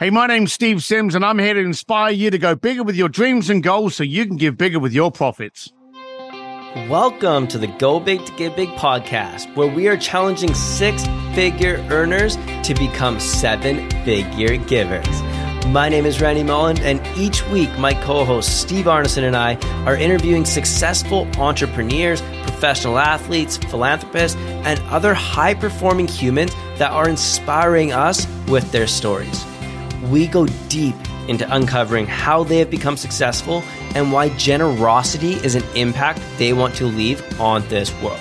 Hey, my name's Steve Sims, and I'm here to inspire you to go bigger with your dreams and goals so you can give bigger with your profits. Welcome to the Go Big to Give Big podcast, where we are challenging six figure earners to become seven figure givers. My name is Randy Molland, and each week my co host Steve Arneson and I are interviewing successful entrepreneurs, professional athletes, philanthropists, and other high performing humans that are inspiring us with their stories we go deep into uncovering how they have become successful and why generosity is an impact they want to leave on this world.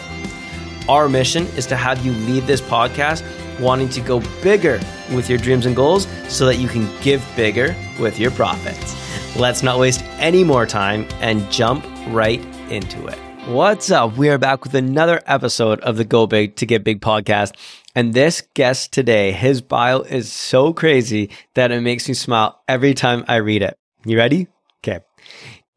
Our mission is to have you leave this podcast wanting to go bigger with your dreams and goals so that you can give bigger with your profits. Let's not waste any more time and jump right into it. What's up? We are back with another episode of the Go Big to Give Big podcast. And this guest today, his bio is so crazy that it makes me smile every time I read it. You ready? Okay.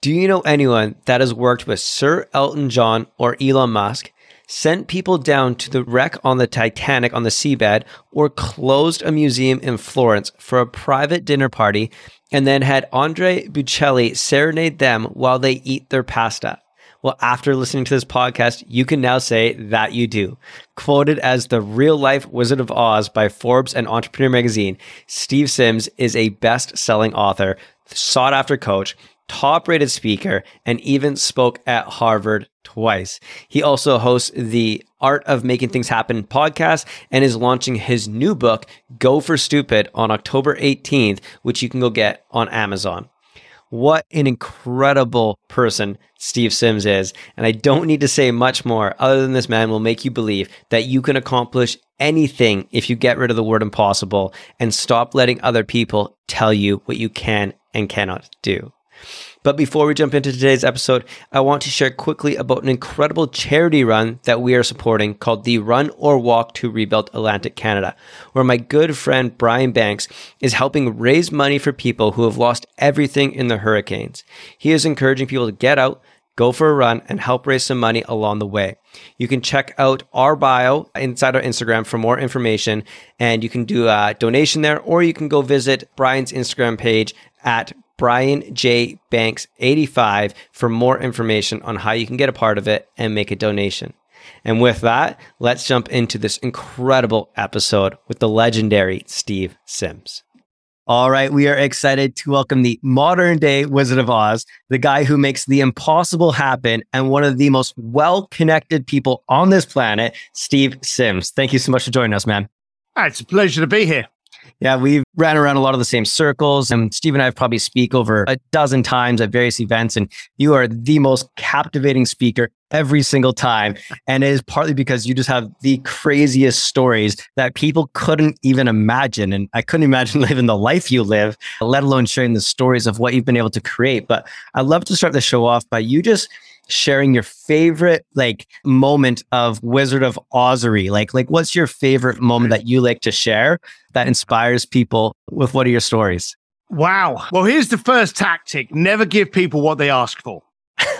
Do you know anyone that has worked with Sir Elton John or Elon Musk, sent people down to the wreck on the Titanic on the seabed, or closed a museum in Florence for a private dinner party and then had Andre Bocelli serenade them while they eat their pasta? Well, after listening to this podcast, you can now say that you do. Quoted as the real life Wizard of Oz by Forbes and Entrepreneur Magazine, Steve Sims is a best selling author, sought after coach, top rated speaker, and even spoke at Harvard twice. He also hosts the Art of Making Things Happen podcast and is launching his new book, Go for Stupid, on October 18th, which you can go get on Amazon what an incredible person Steve Sims is. And I don't need to say much more other than this man will make you believe that you can accomplish anything if you get rid of the word impossible and stop letting other people tell you what you can and cannot do. But before we jump into today's episode, I want to share quickly about an incredible charity run that we are supporting called the Run or Walk to Rebuild Atlantic Canada, where my good friend Brian Banks is helping raise money for people who have lost everything in the hurricanes. He is encouraging people to get out, go for a run, and help raise some money along the way. You can check out our bio inside our Instagram for more information, and you can do a donation there, or you can go visit Brian's Instagram page at Brian J. Banks 85 for more information on how you can get a part of it and make a donation. And with that, let's jump into this incredible episode with the legendary Steve Sims. All right, we are excited to welcome the modern day Wizard of Oz, the guy who makes the impossible happen and one of the most well connected people on this planet, Steve Sims. Thank you so much for joining us, man. Ah, it's a pleasure to be here. Yeah, we ran around a lot of the same circles, and Steve and I have probably speak over a dozen times at various events, and you are the most captivating speaker every single time. And it is partly because you just have the craziest stories that people couldn't even imagine. And I couldn't imagine living the life you live, let alone sharing the stories of what you've been able to create. But I'd love to start the show off by you just sharing your favorite like moment of Wizard of Ozery. Like, like what's your favorite moment that you like to share that inspires people with what are your stories? Wow. Well, here's the first tactic never give people what they ask for.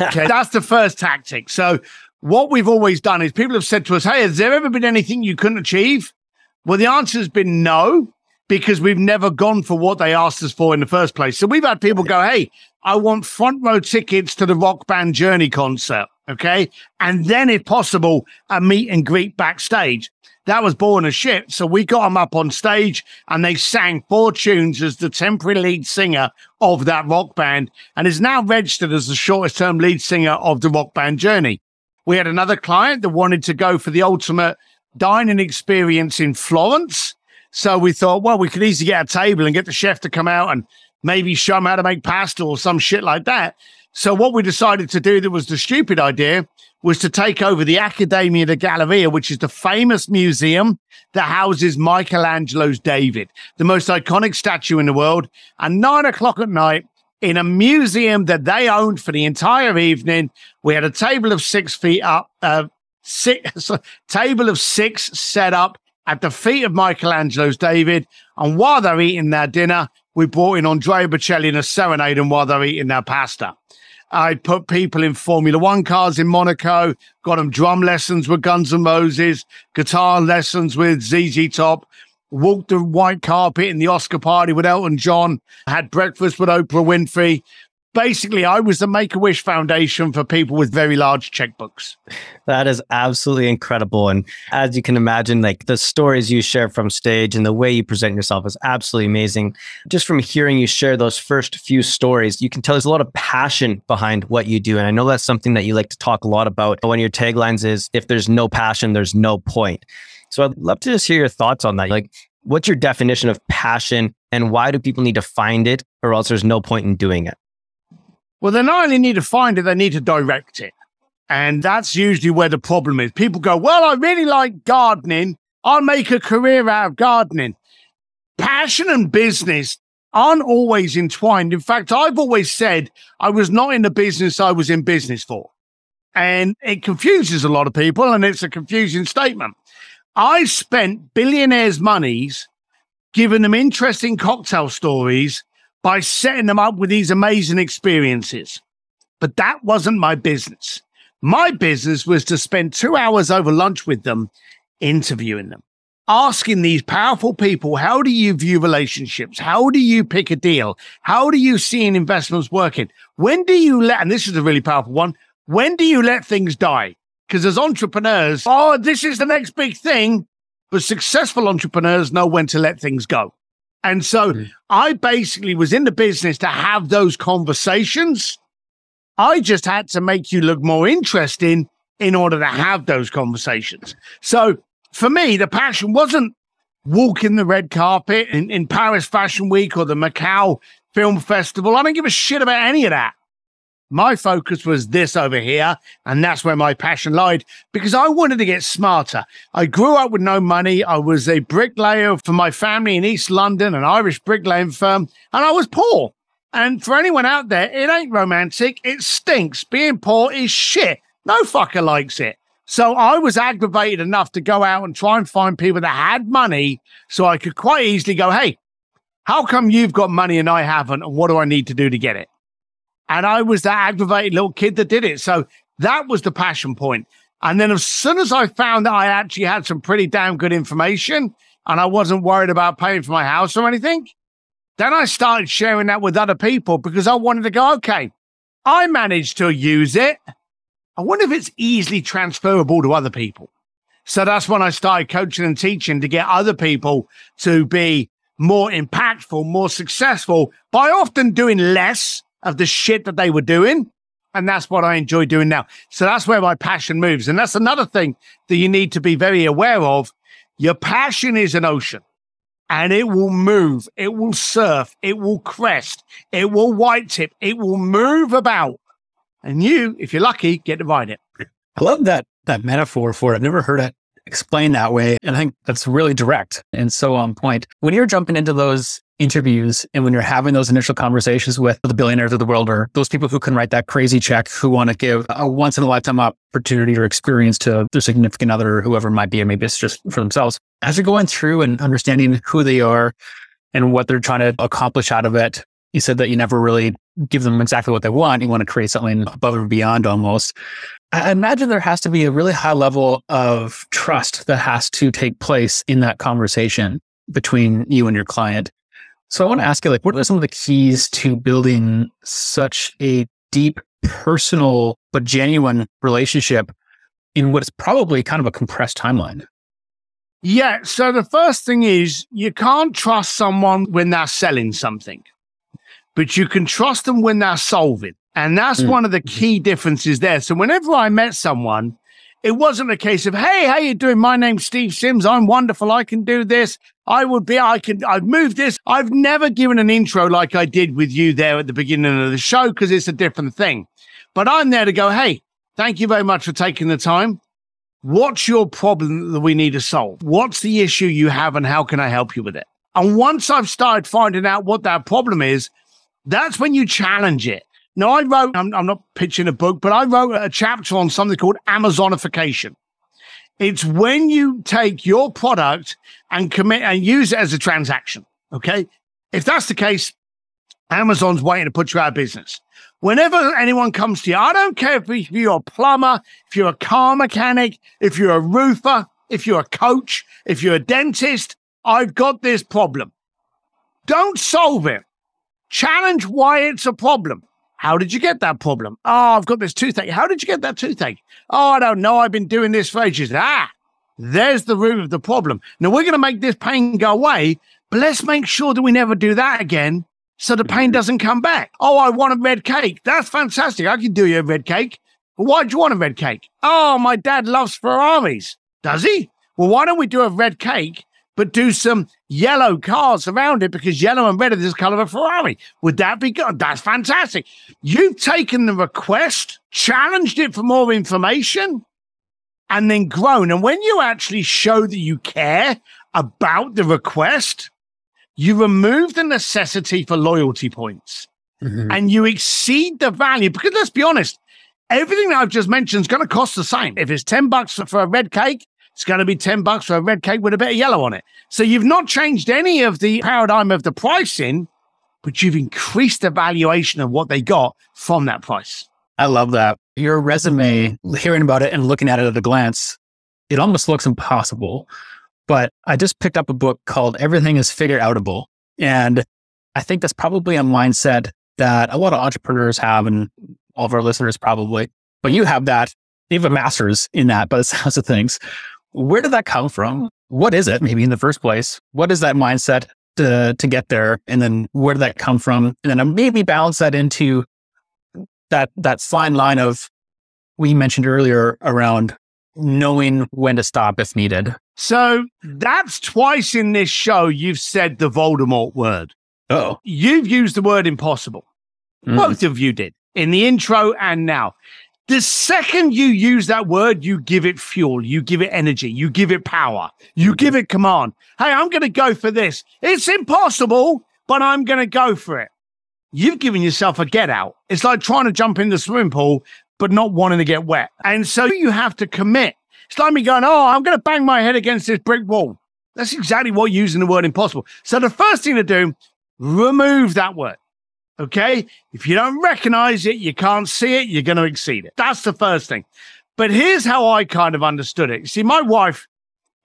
Okay. That's the first tactic. So, what we've always done is people have said to us, Hey, has there ever been anything you couldn't achieve? Well, the answer has been no, because we've never gone for what they asked us for in the first place. So, we've had people go, Hey, I want front row tickets to the rock band Journey concert. Okay. And then, if possible, a meet and greet backstage. That was born a shit. So we got them up on stage and they sang four tunes as the temporary lead singer of that rock band and is now registered as the shortest term lead singer of the rock band Journey. We had another client that wanted to go for the ultimate dining experience in Florence. So we thought, well, we could easily get a table and get the chef to come out and maybe show them how to make pasta or some shit like that. So what we decided to do that was the stupid idea was to take over the Accademia della Galleria, which is the famous museum that houses Michelangelo's David, the most iconic statue in the world. And nine o'clock at night, in a museum that they owned for the entire evening, we had a table of six feet up, uh, six, table of six set up at the feet of Michelangelo's David. And while they're eating their dinner, we brought in Andrea Bocelli and a serenade and while they're eating their pasta. I put people in Formula One cars in Monaco, got them drum lessons with Guns N' Roses, guitar lessons with ZZ Top, walked the white carpet in the Oscar party with Elton John, had breakfast with Oprah Winfrey, basically I was the Make a Wish Foundation for people with very large checkbooks. That is absolutely incredible. And as you can imagine, like the stories you share from stage and the way you present yourself is absolutely amazing. Just from hearing you share those first few stories, you can tell there's a lot of passion behind what you do. And I know that's something that you like to talk a lot about. One of your taglines is if there's no passion, there's no point. So I'd love to just hear your thoughts on that. Like, what's your definition of passion and why do people need to find it or else there's no point in doing it? Well, they not only need to find it, they need to direct it. And that's usually where the problem is. People go, Well, I really like gardening. I'll make a career out of gardening. Passion and business aren't always entwined. In fact, I've always said I was not in the business I was in business for. And it confuses a lot of people, and it's a confusing statement. I spent billionaires' monies giving them interesting cocktail stories by setting them up with these amazing experiences. But that wasn't my business. My business was to spend two hours over lunch with them, interviewing them, asking these powerful people, how do you view relationships? How do you pick a deal? How do you see an investments working? When do you let, and this is a really powerful one, when do you let things die? Because as entrepreneurs, oh, this is the next big thing. But successful entrepreneurs know when to let things go. And so mm. I basically was in the business to have those conversations. I just had to make you look more interesting in order to have those conversations. So for me, the passion wasn't walking the red carpet in, in Paris Fashion Week or the Macau Film Festival. I don't give a shit about any of that. My focus was this over here, and that's where my passion lied because I wanted to get smarter. I grew up with no money. I was a bricklayer for my family in East London, an Irish bricklaying firm, and I was poor. And for anyone out there, it ain't romantic. It stinks. Being poor is shit. No fucker likes it. So I was aggravated enough to go out and try and find people that had money so I could quite easily go, hey, how come you've got money and I haven't? And what do I need to do to get it? And I was that aggravated little kid that did it. So that was the passion point. And then as soon as I found that I actually had some pretty damn good information and I wasn't worried about paying for my house or anything, then I started sharing that with other people because I wanted to go, okay, I managed to use it. I wonder if it's easily transferable to other people. So that's when I started coaching and teaching to get other people to be more impactful, more successful by often doing less of the shit that they were doing. And that's what I enjoy doing now. So that's where my passion moves. And that's another thing that you need to be very aware of. Your passion is an ocean and it will move. It will surf. It will crest. It will white tip. It will move about. And you, if you're lucky, get to ride it. I love that, that metaphor for it. I've never heard it explained that way. And I think that's really direct and so on point. When you're jumping into those interviews and when you're having those initial conversations with the billionaires of the world or those people who can write that crazy check who want to give a once in a lifetime opportunity or experience to their significant other or whoever it might be, and maybe it's just for themselves. As you're going through and understanding who they are and what they're trying to accomplish out of it, you said that you never really give them exactly what they want. You want to create something above and beyond almost. I imagine there has to be a really high level of trust that has to take place in that conversation between you and your client. So I want to ask you, like, what are some of the keys to building such a deep, personal, but genuine relationship in what is probably kind of a compressed timeline? Yeah. So the first thing is you can't trust someone when they're selling something, but you can trust them when they're solving. And that's mm. one of the key differences there. So whenever I met someone, it wasn't a case of, hey, how you doing? My name's Steve Sims. I'm wonderful. I can do this. I would be, I can, I've moved this. I've never given an intro like I did with you there at the beginning of the show because it's a different thing. But I'm there to go, hey, thank you very much for taking the time. What's your problem that we need to solve? What's the issue you have and how can I help you with it? And once I've started finding out what that problem is, that's when you challenge it. Now, I wrote, I'm, I'm not pitching a book, but I wrote a chapter on something called Amazonification. It's when you take your product and commit and use it as a transaction. Okay. If that's the case, Amazon's waiting to put you out of business. Whenever anyone comes to you, I don't care if you're a plumber, if you're a car mechanic, if you're a roofer, if you're a coach, if you're a dentist, I've got this problem. Don't solve it. Challenge why it's a problem. How did you get that problem? Oh, I've got this toothache. How did you get that toothache? Oh, I don't know. I've been doing this for ages. Ah, there's the root of the problem. Now we're going to make this pain go away, but let's make sure that we never do that again so the pain doesn't come back. Oh, I want a red cake. That's fantastic. I can do you a red cake. But why do you want a red cake? Oh, my dad loves Ferraris. Does he? Well, why don't we do a red cake but do some yellow cars around it because yellow and red are the color of a Ferrari. Would that be good? That's fantastic. You've taken the request, challenged it for more information, and then grown. And when you actually show that you care about the request, you remove the necessity for loyalty points mm-hmm. and you exceed the value. Because let's be honest, everything that I've just mentioned is going to cost the same. If it's 10 bucks for a red cake, it's going to be 10 bucks for a red cake with a bit of yellow on it. So you've not changed any of the paradigm of the pricing, but you've increased the valuation of what they got from that price. I love that. Your resume, hearing about it and looking at it at a glance, it almost looks impossible. But I just picked up a book called Everything is Figure Outable. And I think that's probably a mindset that a lot of entrepreneurs have and all of our listeners probably. But you have that. You have a master's in that by the sounds of things. Where did that come from? What is it, maybe in the first place? What is that mindset to, to get there? And then where did that come from? And then maybe balance that into that, that fine line of we mentioned earlier around knowing when to stop if needed. So that's twice in this show you've said the Voldemort word. Oh. You've used the word impossible. Mm. Both of you did in the intro and now. The second you use that word, you give it fuel, you give it energy, you give it power, you mm-hmm. give it command. Hey, I'm going to go for this. It's impossible, but I'm going to go for it. You've given yourself a get out. It's like trying to jump in the swimming pool, but not wanting to get wet. And so you have to commit. It's like me going, Oh, I'm going to bang my head against this brick wall. That's exactly what using the word impossible. So the first thing to do, remove that word. Okay. If you don't recognize it, you can't see it, you're going to exceed it. That's the first thing. But here's how I kind of understood it. See, my wife,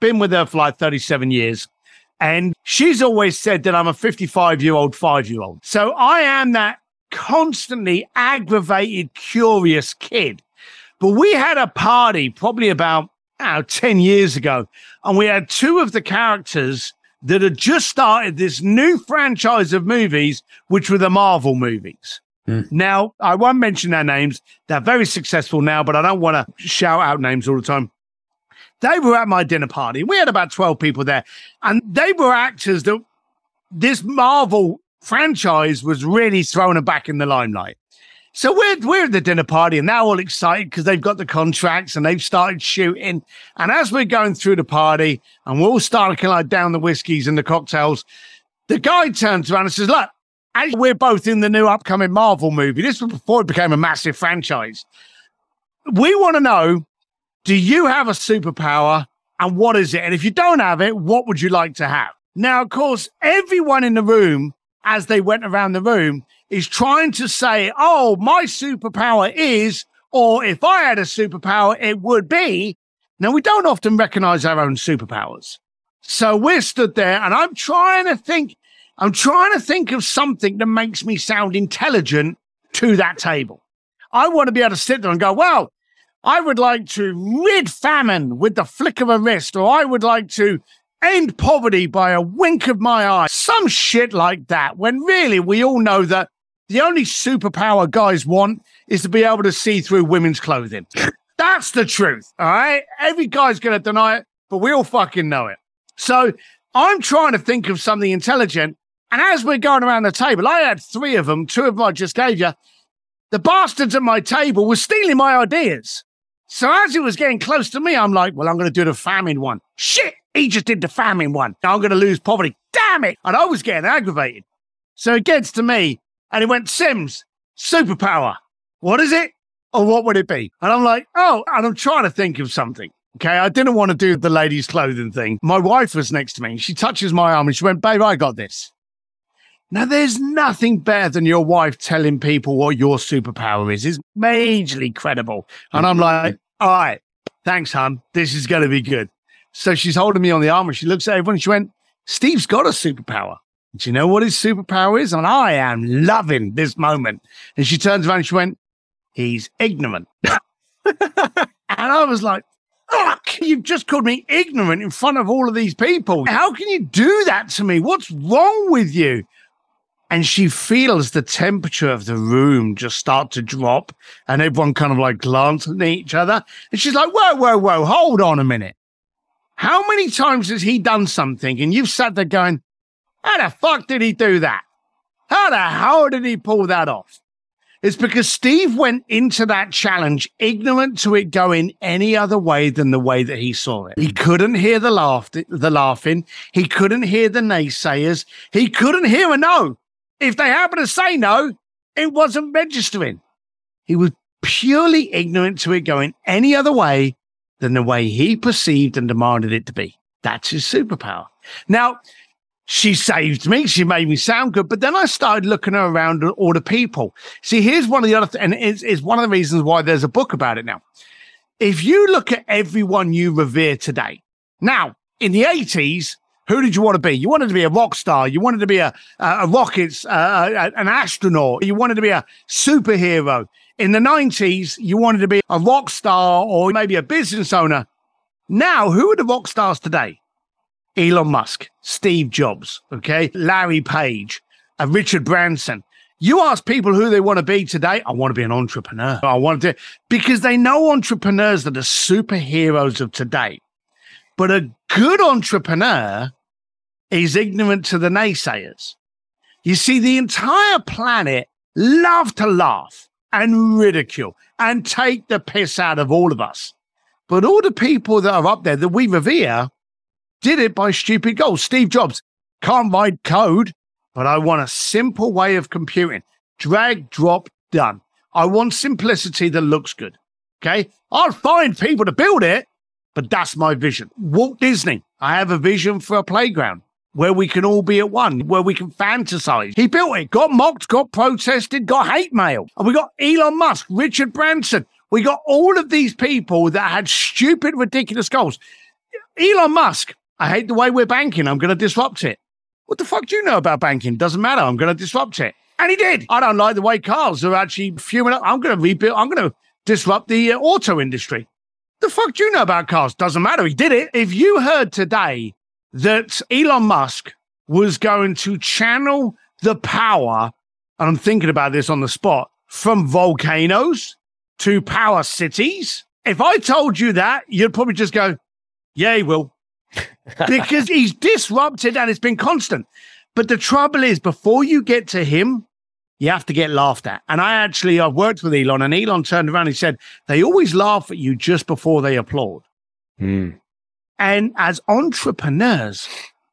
been with her for like 37 years, and she's always said that I'm a 55 year old, five year old. So I am that constantly aggravated, curious kid. But we had a party probably about know, 10 years ago, and we had two of the characters that had just started this new franchise of movies, which were the Marvel movies. Mm. Now, I won't mention their names. They're very successful now, but I don't want to shout out names all the time. They were at my dinner party. We had about 12 people there, and they were actors that this Marvel franchise was really throwing them back in the limelight. So we're we're at the dinner party and they're all excited because they've got the contracts and they've started shooting. And as we're going through the party and we're all starting to like down the whiskeys and the cocktails, the guy turns around and says, "Look, as we're both in the new upcoming Marvel movie, this was before it became a massive franchise. We want to know: Do you have a superpower, and what is it? And if you don't have it, what would you like to have?" Now, of course, everyone in the room, as they went around the room, is trying to say, oh, my superpower is, or if I had a superpower, it would be. Now, we don't often recognize our own superpowers. So we're stood there and I'm trying to think, I'm trying to think of something that makes me sound intelligent to that table. I want to be able to sit there and go, well, I would like to rid famine with the flick of a wrist, or I would like to end poverty by a wink of my eye. Some shit like that, when really we all know that the only superpower guys want is to be able to see through women's clothing. That's the truth. All right. Every guy's going to deny it, but we all fucking know it. So I'm trying to think of something intelligent. And as we're going around the table, I had three of them, two of them I just gave you. The bastards at my table were stealing my ideas. So as it was getting close to me, I'm like, well, I'm going to do the famine one. Shit, he just did the famine one. I'm going to lose poverty. Damn it. And I was getting aggravated. So it gets to me and he went, Sims, superpower. What is it? Or what would it be? And I'm like, oh, and I'm trying to think of something. Okay. I didn't want to do the ladies' clothing thing. My wife was next to me. She touches my arm and she went, babe, I got this. Now, there's nothing better than your wife telling people what your superpower is. It's majorly credible. And I'm like, all right, thanks, hon. This is going to be good. So she's holding me on the arm and she looks at everyone and she went, Steve's got a superpower. Do you know what his superpower is? And I am loving this moment. And she turns around and she went, He's ignorant. and I was like, Fuck, you've just called me ignorant in front of all of these people. How can you do that to me? What's wrong with you? And she feels the temperature of the room just start to drop and everyone kind of like glancing at each other. And she's like, whoa, whoa, whoa, hold on a minute. How many times has he done something and you've sat there going, how the fuck did he do that? How the hell did he pull that off? It's because Steve went into that challenge ignorant to it going any other way than the way that he saw it. He couldn't hear the laugh, the laughing. He couldn't hear the naysayers. He couldn't hear a no. If they happened to say no, it wasn't registering. He was purely ignorant to it going any other way than the way he perceived and demanded it to be. That's his superpower. Now, she saved me. She made me sound good. But then I started looking around at all the people. See, here's one of the other, th- and it's, it's one of the reasons why there's a book about it now. If you look at everyone you revere today, now in the 80s, who did you want to be? You wanted to be a rock star. You wanted to be a, a, a rockets, uh, an astronaut. You wanted to be a superhero. In the 90s, you wanted to be a rock star or maybe a business owner. Now, who are the rock stars today? Elon Musk, Steve Jobs, okay, Larry Page, and Richard Branson. You ask people who they want to be today. I want to be an entrepreneur. I want to, because they know entrepreneurs that are superheroes of today. But a good entrepreneur is ignorant to the naysayers. You see, the entire planet love to laugh and ridicule and take the piss out of all of us. But all the people that are up there that we revere did it by stupid goals. Steve Jobs can't write code, but I want a simple way of computing. Drag, drop, done. I want simplicity that looks good. Okay. I'll find people to build it, but that's my vision. Walt Disney, I have a vision for a playground where we can all be at one, where we can fantasize. He built it, got mocked, got protested, got hate mail. And we got Elon Musk, Richard Branson. We got all of these people that had stupid, ridiculous goals. Elon Musk, I hate the way we're banking. I'm going to disrupt it. What the fuck do you know about banking? Doesn't matter. I'm going to disrupt it. And he did. I don't like the way cars are actually fuming up. I'm going to rebuild. I'm going to disrupt the uh, auto industry. The fuck do you know about cars? Doesn't matter. He did it. If you heard today that Elon Musk was going to channel the power, and I'm thinking about this on the spot, from volcanoes to power cities, if I told you that, you'd probably just go, yeah, he will because he's disrupted and it's been constant. But the trouble is, before you get to him, you have to get laughed at. And I actually, I've worked with Elon, and Elon turned around and he said, they always laugh at you just before they applaud. Mm. And as entrepreneurs,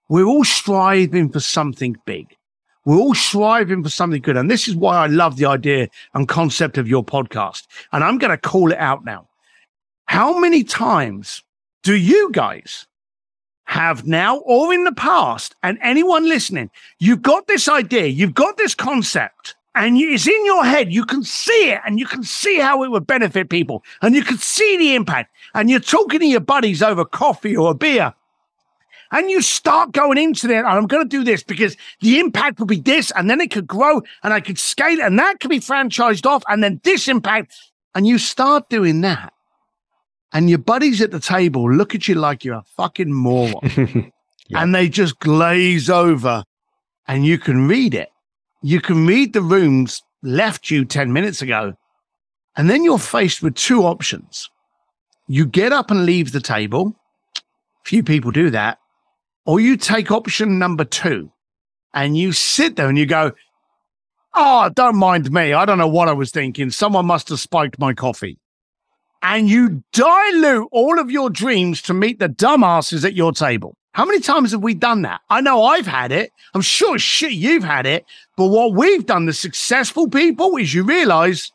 we're all striving for something big. We're all striving for something good. And this is why I love the idea and concept of your podcast. And I'm going to call it out now. How many times do you guys have now or in the past, and anyone listening, you've got this idea, you've got this concept, and it's in your head. You can see it and you can see how it would benefit people and you can see the impact. And you're talking to your buddies over coffee or a beer. And you start going into and I'm going to do this because the impact will be this, and then it could grow, and I could scale and that could be franchised off, and then this impact. And you start doing that and your buddies at the table look at you like you're a fucking moron. yeah. And they just glaze over and you can read it. You can read the rooms left you 10 minutes ago. And then you're faced with two options. You get up and leave the table. Few people do that. Or you take option number two and you sit there and you go, Oh, don't mind me. I don't know what I was thinking. Someone must have spiked my coffee and you dilute all of your dreams to meet the dumbasses at your table. How many times have we done that? I know I've had it. I'm sure shit you've had it. But what we've done, the successful people, is you realize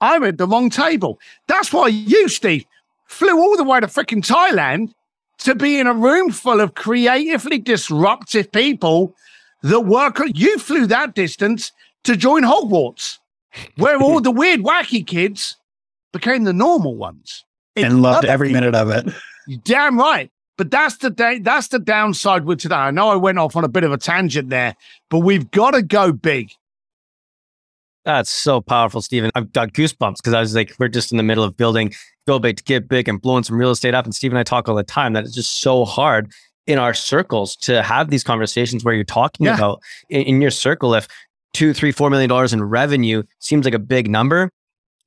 I'm at the wrong table. That's why you, Steve, flew all the way to freaking Thailand to be in a room full of creatively disruptive people that work. You flew that distance to join Hogwarts, where all the weird, wacky kids became the normal ones. and loved every minute of it. Damn right. But that's the day, that's the downside with today. I know I went off on a bit of a tangent there, but we've got to go big. That's so powerful, Stephen. I've got goosebumps because I was like, we're just in the middle of building Go Big to Give Big and blowing some real estate up. And Stephen and I talk all the time that it's just so hard in our circles to have these conversations where you're talking yeah. about in, in your circle, if two, three, four million dollars in revenue seems like a big number,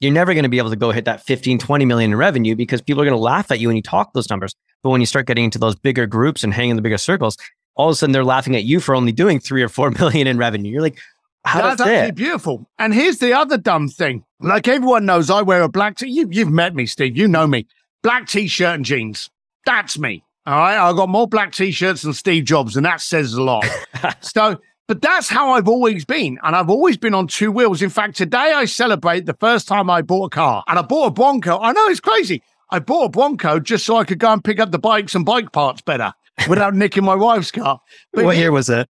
you're never going to be able to go hit that 15, 20 million in revenue because people are going to laugh at you when you talk those numbers. But when you start getting into those bigger groups and hanging in the bigger circles, all of a sudden they're laughing at you for only doing three or four million in revenue. You're like, how does that be? That's actually beautiful. And here's the other dumb thing. Like everyone knows, I wear a black t- you, You've met me, Steve. You know me. Black t-shirt and jeans. That's me. All right. I've got more black t-shirts than Steve Jobs, and that says a lot. so, but that's how I've always been. And I've always been on two wheels. In fact, today I celebrate the first time I bought a car. And I bought a Bronco. I know it's crazy. I bought a Bronco just so I could go and pick up the bikes and bike parts better without nicking my wife's car. But what year was it?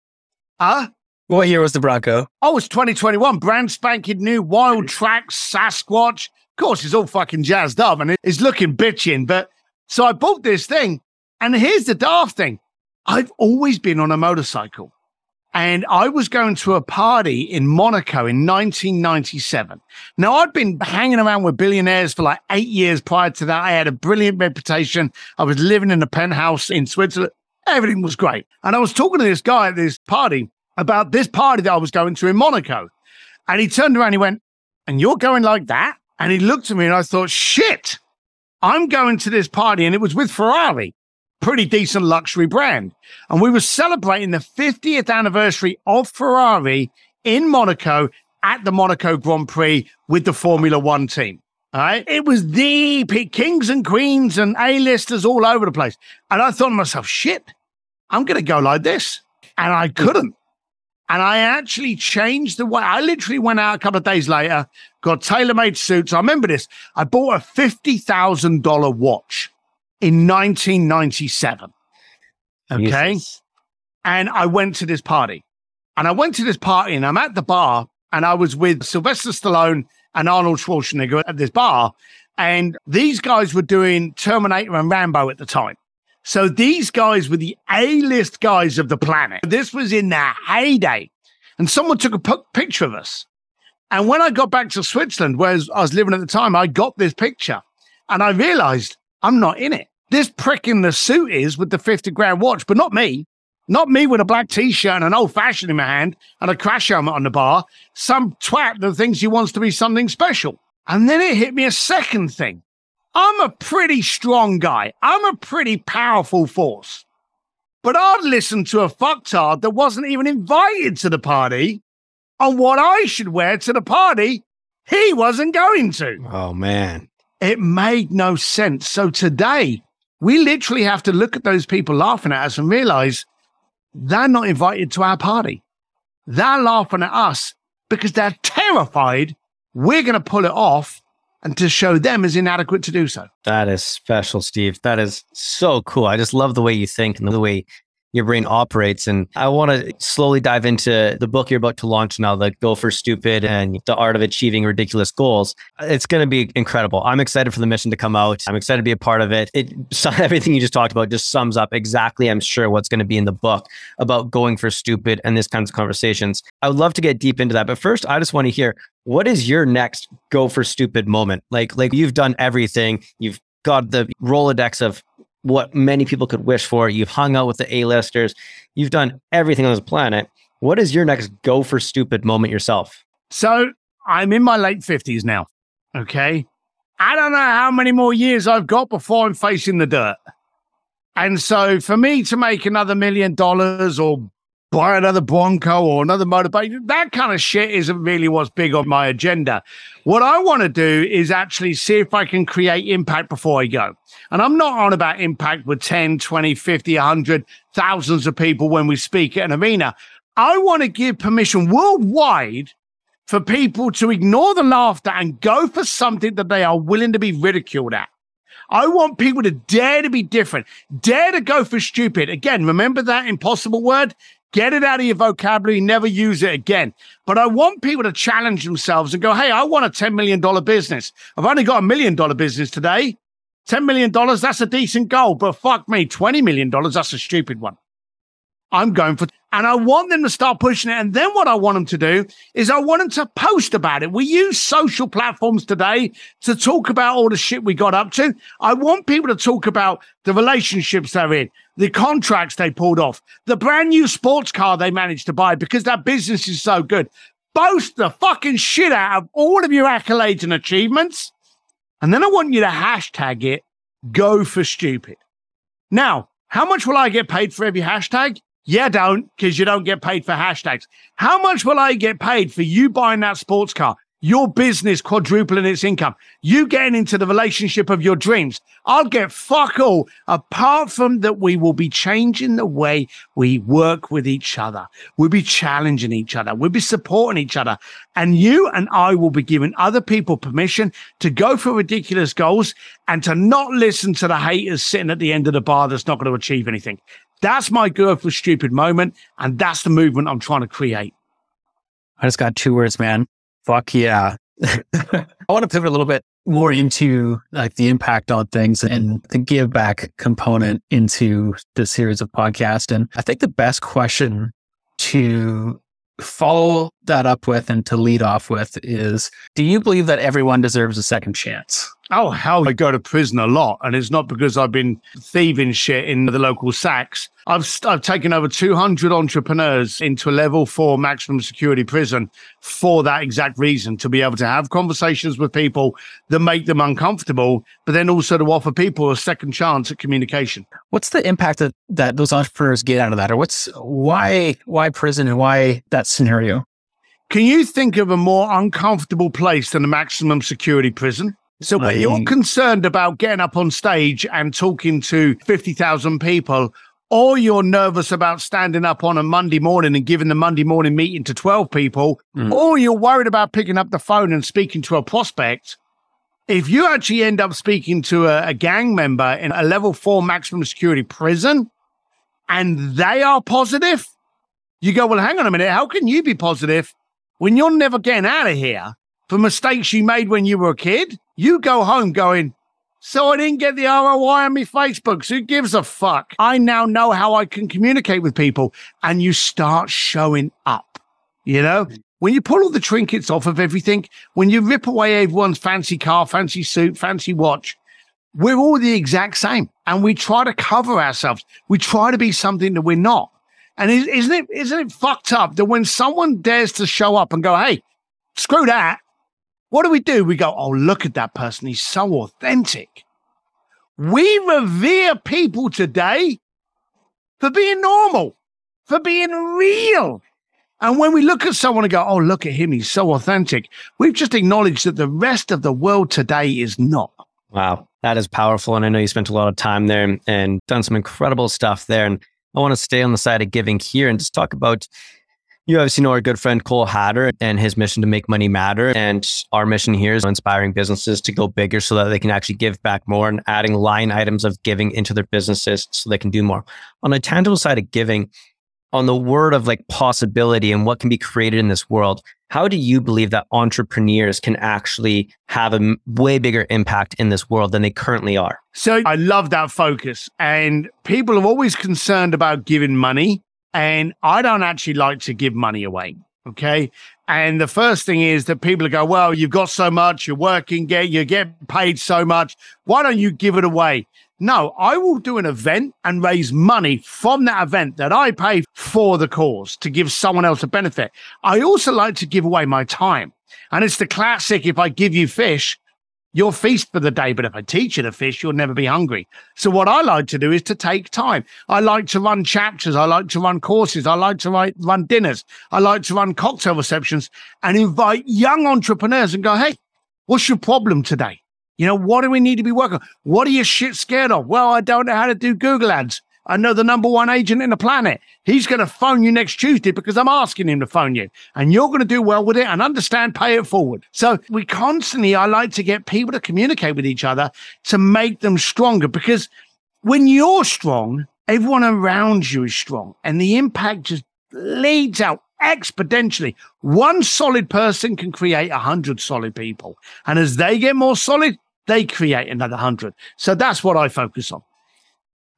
Huh? What year was the Bronco? Oh, it's 2021. Brand spanking new Wildtrak Sasquatch. Of course, it's all fucking jazzed up and it's looking bitching. But so I bought this thing. And here's the daft thing I've always been on a motorcycle. And I was going to a party in Monaco in 1997. Now, I'd been hanging around with billionaires for like eight years prior to that. I had a brilliant reputation. I was living in a penthouse in Switzerland. Everything was great. And I was talking to this guy at this party about this party that I was going to in Monaco. And he turned around, he went, And you're going like that? And he looked at me and I thought, shit, I'm going to this party. And it was with Ferrari, pretty decent luxury brand. And we were celebrating the 50th anniversary of Ferrari in Monaco at the Monaco Grand Prix with the Formula One team. All right. It was the kings and queens and A-listers all over the place. And I thought to myself, shit, I'm going to go like this. And I couldn't. And I actually changed the way I literally went out a couple of days later, got tailor made suits. I remember this. I bought a $50,000 watch in 1997. Okay. Jesus. And I went to this party. And I went to this party and I'm at the bar and I was with Sylvester Stallone and Arnold Schwarzenegger at this bar. And these guys were doing Terminator and Rambo at the time. So these guys were the A-list guys of the planet. This was in their heyday. And someone took a p- picture of us. And when I got back to Switzerland, where I was living at the time, I got this picture and I realized I'm not in it. This prick in the suit is with the 50 grand watch, but not me. Not me with a black t-shirt and an old fashioned in my hand and a crash helmet on the bar. Some twat that thinks he wants to be something special. And then it hit me a second thing. I'm a pretty strong guy. I'm a pretty powerful force. But I'd listen to a fucktard that wasn't even invited to the party on what I should wear to the party he wasn't going to. Oh, man. It made no sense. So today, we literally have to look at those people laughing at us and realize they're not invited to our party. They're laughing at us because they're terrified we're going to pull it off and to show them is inadequate to do so. That is special, Steve. That is so cool. I just love the way you think and the way your brain operates. And I want to slowly dive into the book you're about to launch now, the Go for Stupid and the Art of Achieving Ridiculous Goals. It's going to be incredible. I'm excited for the mission to come out. I'm excited to be a part of it. It everything you just talked about just sums up exactly, I'm sure, what's going to be in the book about going for stupid and this kinds of conversations. I would love to get deep into that, but first, I just want to hear what is your next go for stupid moment? Like, like you've done everything. You've got the Rolodex of what many people could wish for. You've hung out with the A-listers. You've done everything on this planet. What is your next go for stupid moment yourself? So I'm in my late 50s now. Okay. I don't know how many more years I've got before I'm facing the dirt. And so for me to make another million dollars or buy another Bronco or another motorbike. That kind of shit isn't really what's big on my agenda. What I want to do is actually see if I can create impact before I go. And I'm not on about impact with 10, 20, 50, 100, thousands of people when we speak at an arena. I want to give permission worldwide for people to ignore the laughter and go for something that they are willing to be ridiculed at. I want people to dare to be different, dare to go for stupid. Again, remember that impossible word? Get it out of your vocabulary, never use it again. But I want people to challenge themselves and go, hey, I want a $10 million business. I've only got a million dollar business today. $10 million, that's a decent goal. But fuck me, $20 million, that's a stupid one. I'm going for, and I want them to start pushing it. And then what I want them to do is I want them to post about it. We use social platforms today to talk about all the shit we got up to. I want people to talk about the relationships they're in, the contracts they pulled off, the brand new sports car they managed to buy because that business is so good. Boast the fucking shit out of all of your accolades and achievements. And then I want you to hashtag it, go for stupid. Now, how much will I get paid for every hashtag? Yeah, don't, because you don't get paid for hashtags. How much will I get paid for you buying that sports car? Your business quadrupling its income, you getting into the relationship of your dreams. I'll get fuck all apart from that. We will be changing the way we work with each other. We'll be challenging each other. We'll be supporting each other. And you and I will be giving other people permission to go for ridiculous goals and to not listen to the haters sitting at the end of the bar that's not going to achieve anything. That's my go for stupid moment. And that's the movement I'm trying to create. I just got two words, man. Fuck yeah. I want to pivot a little bit more into like the impact on things and the give back component into the series of podcast. And I think the best question to follow that up with and to lead off with is do you believe that everyone deserves a second chance? Oh, hell, I go to prison a lot. And it's not because I've been thieving shit in the local sacks. I've, I've taken over 200 entrepreneurs into a level four maximum security prison for that exact reason to be able to have conversations with people that make them uncomfortable, but then also to offer people a second chance at communication. What's the impact that, that those entrepreneurs get out of that? Or what's why, why prison and why that scenario? Can you think of a more uncomfortable place than a maximum security prison? So when you're concerned about getting up on stage and talking to 50,000 people, or you're nervous about standing up on a Monday morning and giving the Monday morning meeting to 12 people, mm. or you're worried about picking up the phone and speaking to a prospect, if you actually end up speaking to a, a gang member in a level four maximum security prison and they are positive, you go, well, hang on a minute. How can you be positive when you're never getting out of here for mistakes you made when you were a kid? You go home going, so I didn't get the ROI on my Facebooks. Who gives a fuck? I now know how I can communicate with people. And you start showing up. You know, hmm. when you pull all the trinkets off of everything, when you rip away everyone's fancy car, fancy suit, fancy watch, we're all the exact same. And we try to cover ourselves. We try to be something that we're not. And isn't it, isn't it fucked up that when someone dares to show up and go, Hey, screw that. What do we do? We go, oh, look at that person. He's so authentic. We revere people today for being normal, for being real. And when we look at someone and go, oh, look at him, he's so authentic, we've just acknowledged that the rest of the world today is not. Wow, that is powerful. And I know you spent a lot of time there and done some incredible stuff there. And I want to stay on the side of giving here and just talk about you obviously know our good friend Cole Hatter and his mission to make money matter. And our mission here is inspiring businesses to go bigger so that they can actually give back more and adding line items of giving into their businesses so they can do more. On a tangible side of giving, on the word of like possibility and what can be created in this world, how do you believe that entrepreneurs can actually have a way bigger impact in this world than they currently are? So I love that focus. And people are always concerned about giving money and I don't actually like to give money away. Okay. And the first thing is that people go, well, you've got so much, you're working, get you get paid so much. Why don't you give it away? No, I will do an event and raise money from that event that I pay for the cause to give someone else a benefit. I also like to give away my time. And it's the classic if I give you fish, You'll feast for the day, but if I teach you to fish, you'll never be hungry. So what I like to do is to take time. I like to run chapters. I like to run courses. I like to write, run dinners. I like to run cocktail receptions and invite young entrepreneurs and go, Hey, what's your problem today? You know, what do we need to be working on? What are you shit scared of? Well, I don't know how to do Google ads. I know the number one agent in the planet. He's going to phone you next Tuesday because I'm asking him to phone you. And you're going to do well with it and understand, pay it forward. So we constantly, I like to get people to communicate with each other to make them stronger because when you're strong, everyone around you is strong and the impact just leads out exponentially. One solid person can create a hundred solid people. And as they get more solid, they create another 100. So that's what I focus on.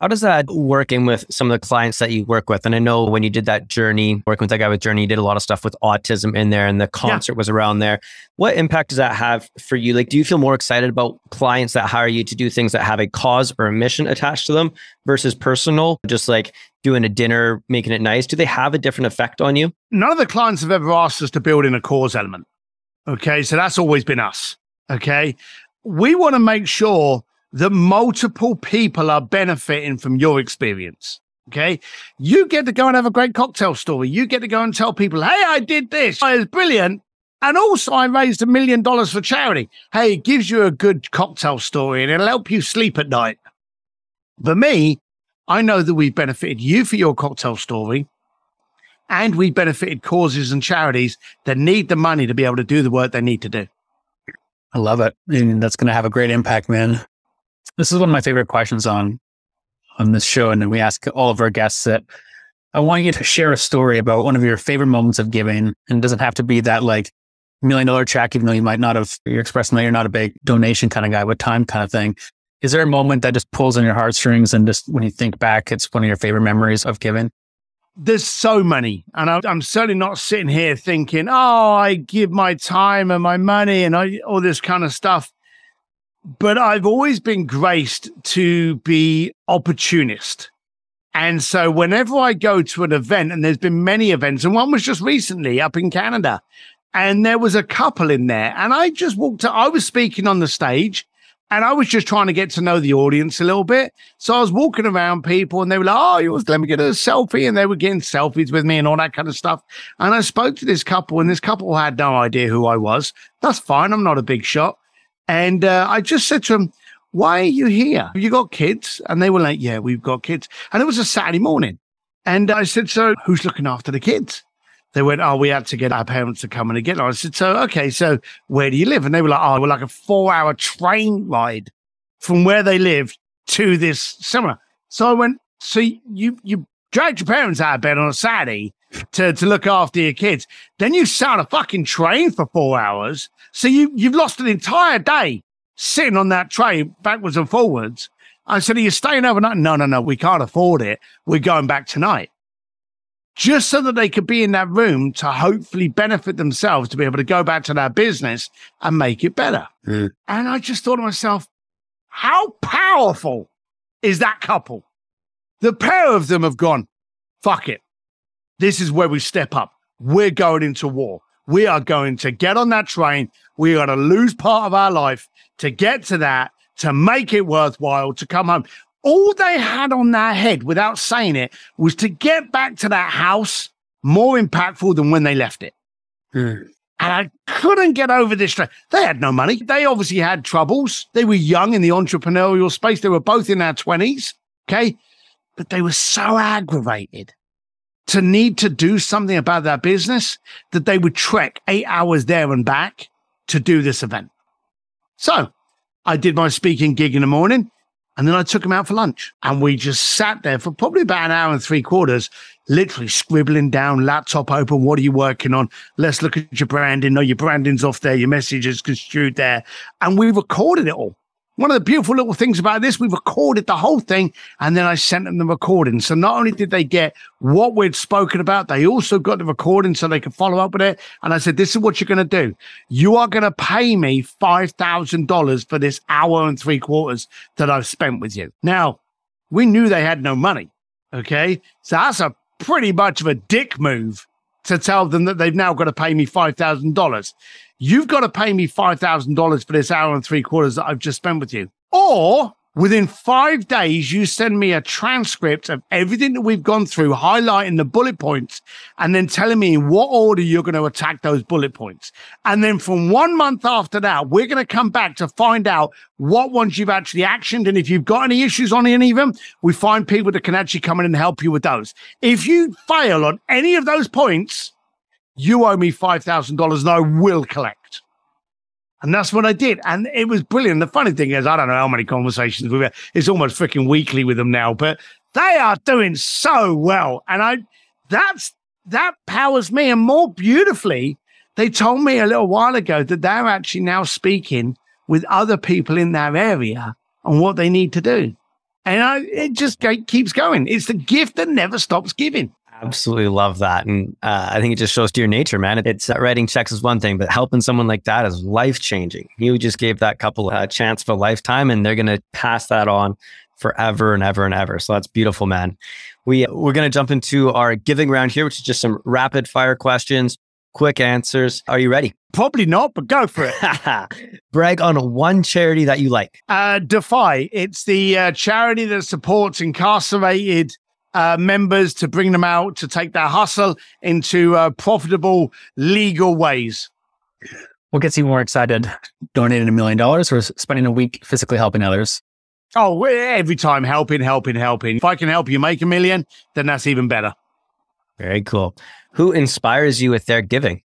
How does that work in with some of the clients that you work with? And I know when you did that journey, working with that guy with Journey, you did a lot of stuff with autism in there and the concert yeah. was around there. What impact does that have for you? Like, do you feel more excited about clients that hire you to do things that have a cause or a mission attached to them versus personal, just like doing a dinner, making it nice? Do they have a different effect on you? None of the clients have ever asked us to build in a cause element. Okay. So that's always been us. Okay. We want to make sure that multiple people are benefiting from your experience. Okay. You get to go and have a great cocktail story. You get to go and tell people, hey, I did this. It was brilliant. And also, I raised a million dollars for charity. Hey, it gives you a good cocktail story and it'll help you sleep at night. For me, I know that we've benefited you for your cocktail story and we benefited causes and charities that need the money to be able to do the work they need to do. I love it. And that's going to have a great impact, man. This is one of my favorite questions on on this show, and we ask all of our guests that I want you to share a story about one of your favorite moments of giving, and it doesn't have to be that like million dollar check, even though you might not have you're expressing that you're not a big donation kind of guy, but time kind of thing. Is there a moment that just pulls on your heartstrings, and just when you think back, it's one of your favorite memories of giving? There's so many, and I, am certainly not sitting here thinking, "Oh, I give my time and my money and I, all this kind of stuff." But I've always been graced to be opportunist. And so whenever I go to an event, and there's been many events, and one was just recently up in Canada, and there was a couple in there, and I just walked. I was speaking on the stage, and I was just trying to get to know the audience a little bit. So I was walking around people, and they were like, "Oh, you was let me get a selfie," and they were getting selfies with me and all that kind of stuff. And I spoke to this couple, and this couple had no idea who I was. That's fine. I'm not a big shot. And uh, I just said to him, why are you here? Have you got kids? And they were like, yeah, we've got kids. And it was a Saturday morning. And I said, so who's looking after the kids? They went, oh, we had to get our parents to come and get them. I said, so, okay, so where do you live? And they were like, oh, we're like a four hour train ride from where they lived to this summer. So I went, so you, you dragged your parents out of bed on a Saturday to, to look after your kids. Then you sat on a fucking train for four hours. So you, you've lost an entire day sitting on that train backwards and forwards. I said, Are you staying overnight? No, no, no, we can't afford it. We're going back tonight. Just so that they could be in that room to hopefully benefit themselves to be able to go back to their business and make it better. Mm. And I just thought to myself, how powerful is that couple? The pair of them have gone, fuck it. This is where we step up. We're going into war. We are going to get on that train. We are going to lose part of our life to get to that, to make it worthwhile, to come home. All they had on their head without saying it was to get back to that house more impactful than when they left it. Mm. And I couldn't get over this. They had no money. They obviously had troubles. They were young in the entrepreneurial space. They were both in their 20s. Okay. But they were so aggravated to need to do something about their business that they would trek eight hours there and back to do this event. So I did my speaking gig in the morning and then I took him out for lunch and we just sat there for probably about an hour and three quarters, literally scribbling down, laptop open. What are you working on? Let's look at your branding. No, your branding's off there. Your message is construed there. And we recorded it all. One of the beautiful little things about this, we recorded the whole thing and then I sent them the recording. So not only did they get what we'd spoken about, they also got the recording so they could follow up with it. And I said, this is what you're going to do. You are going to pay me $5,000 for this hour and three quarters that I've spent with you. Now, we knew they had no money. Okay. So that's a pretty much of a dick move to tell them that they've now got to pay me $5,000 you've got to pay me $5,000 for this hour and three quarters that I've just spent with you. Or within five days, you send me a transcript of everything that we've gone through, highlighting the bullet points, and then telling me in what order you're going to attack those bullet points. And then from one month after that, we're going to come back to find out what ones you've actually actioned. And if you've got any issues on any of them, we find people that can actually come in and help you with those. If you fail on any of those points, you owe me $5,000 and I will collect. And that's what I did. And it was brilliant. The funny thing is, I don't know how many conversations we've had. It's almost freaking weekly with them now, but they are doing so well. And I, that's, that powers me. And more beautifully, they told me a little while ago that they're actually now speaking with other people in their area on what they need to do. And I, it just keeps going. It's the gift that never stops giving. Absolutely love that. And uh, I think it just shows to your nature, man. It's uh, writing checks is one thing, but helping someone like that is life changing. You just gave that couple a chance of a lifetime and they're going to pass that on forever and ever and ever. So that's beautiful, man. We, we're going to jump into our giving round here, which is just some rapid fire questions, quick answers. Are you ready? Probably not, but go for it. Brag on one charity that you like. Uh, Defy. It's the uh, charity that supports incarcerated uh, members to bring them out to take their hustle into uh, profitable, legal ways. What gets you more excited? Donating a million dollars or spending a week physically helping others? Oh, every time helping, helping, helping. If I can help you make a million, then that's even better. Very cool. Who inspires you with their giving?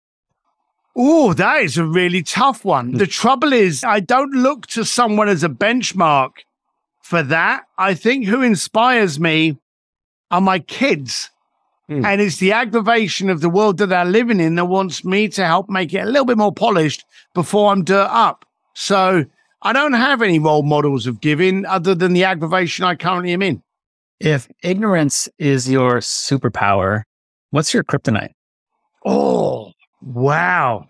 Oh, that is a really tough one. The trouble is, I don't look to someone as a benchmark for that. I think who inspires me are my kids. Hmm. And it's the aggravation of the world that they're living in that wants me to help make it a little bit more polished before I'm dirt up. So I don't have any role models of giving other than the aggravation I currently am in. If ignorance is your superpower, what's your kryptonite? Oh, Wow.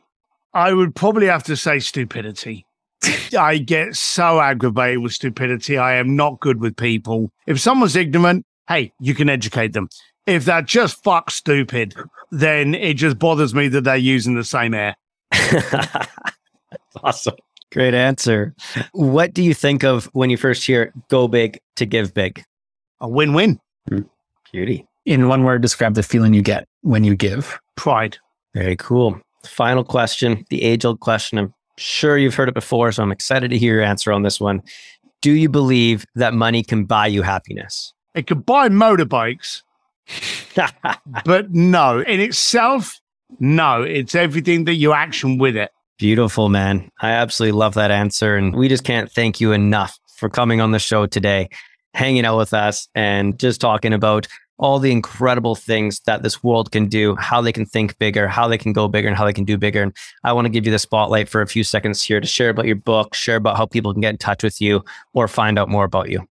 I would probably have to say stupidity. I get so aggravated with stupidity. I am not good with people. If someone's ignorant, hey, you can educate them. If they're just fuck stupid, then it just bothers me that they're using the same air. awesome. Great answer. What do you think of when you first hear go big to give big? A win win. Hmm. Beauty. In one word, describe the feeling you get when you give. Pride. Very cool. Final question, the age old question. I'm sure you've heard it before, so I'm excited to hear your answer on this one. Do you believe that money can buy you happiness? It could buy motorbikes, but no, in itself, no. It's everything that you action with it. Beautiful, man. I absolutely love that answer. And we just can't thank you enough for coming on the show today, hanging out with us, and just talking about all the incredible things that this world can do, how they can think bigger, how they can go bigger, and how they can do bigger. And I want to give you the spotlight for a few seconds here to share about your book, share about how people can get in touch with you or find out more about you.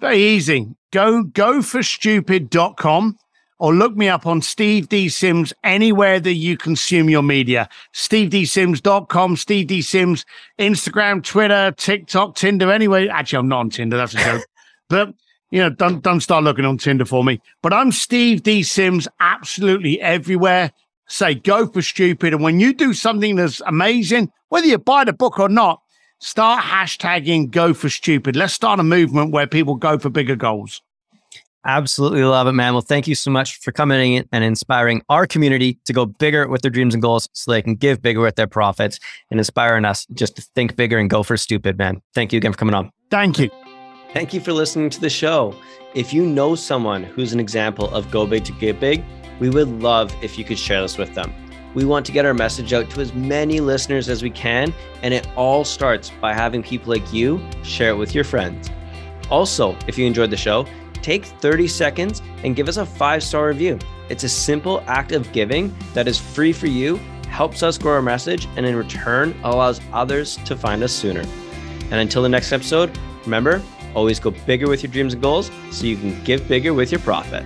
Very easy. Go go for stupid.com or look me up on Steve D. Sims anywhere that you consume your media. SteveDSims.com, Steve D. Sims, Instagram, Twitter, TikTok, Tinder, anyway. Actually, I'm not on Tinder. That's a joke. but you know, don't don't start looking on Tinder for me. But I'm Steve D Sims, absolutely everywhere. Say go for stupid, and when you do something that's amazing, whether you buy the book or not, start hashtagging go for stupid. Let's start a movement where people go for bigger goals. Absolutely love it, man. Well, thank you so much for coming in and inspiring our community to go bigger with their dreams and goals so they can give bigger with their profits and inspiring us just to think bigger and go for stupid, man. Thank you again for coming on. Thank you. Thank you for listening to the show. If you know someone who's an example of go big to give big, we would love if you could share this with them. We want to get our message out to as many listeners as we can, and it all starts by having people like you share it with your friends. Also, if you enjoyed the show, take 30 seconds and give us a five star review. It's a simple act of giving that is free for you, helps us grow our message, and in return allows others to find us sooner. And until the next episode, remember, Always go bigger with your dreams and goals so you can give bigger with your profit.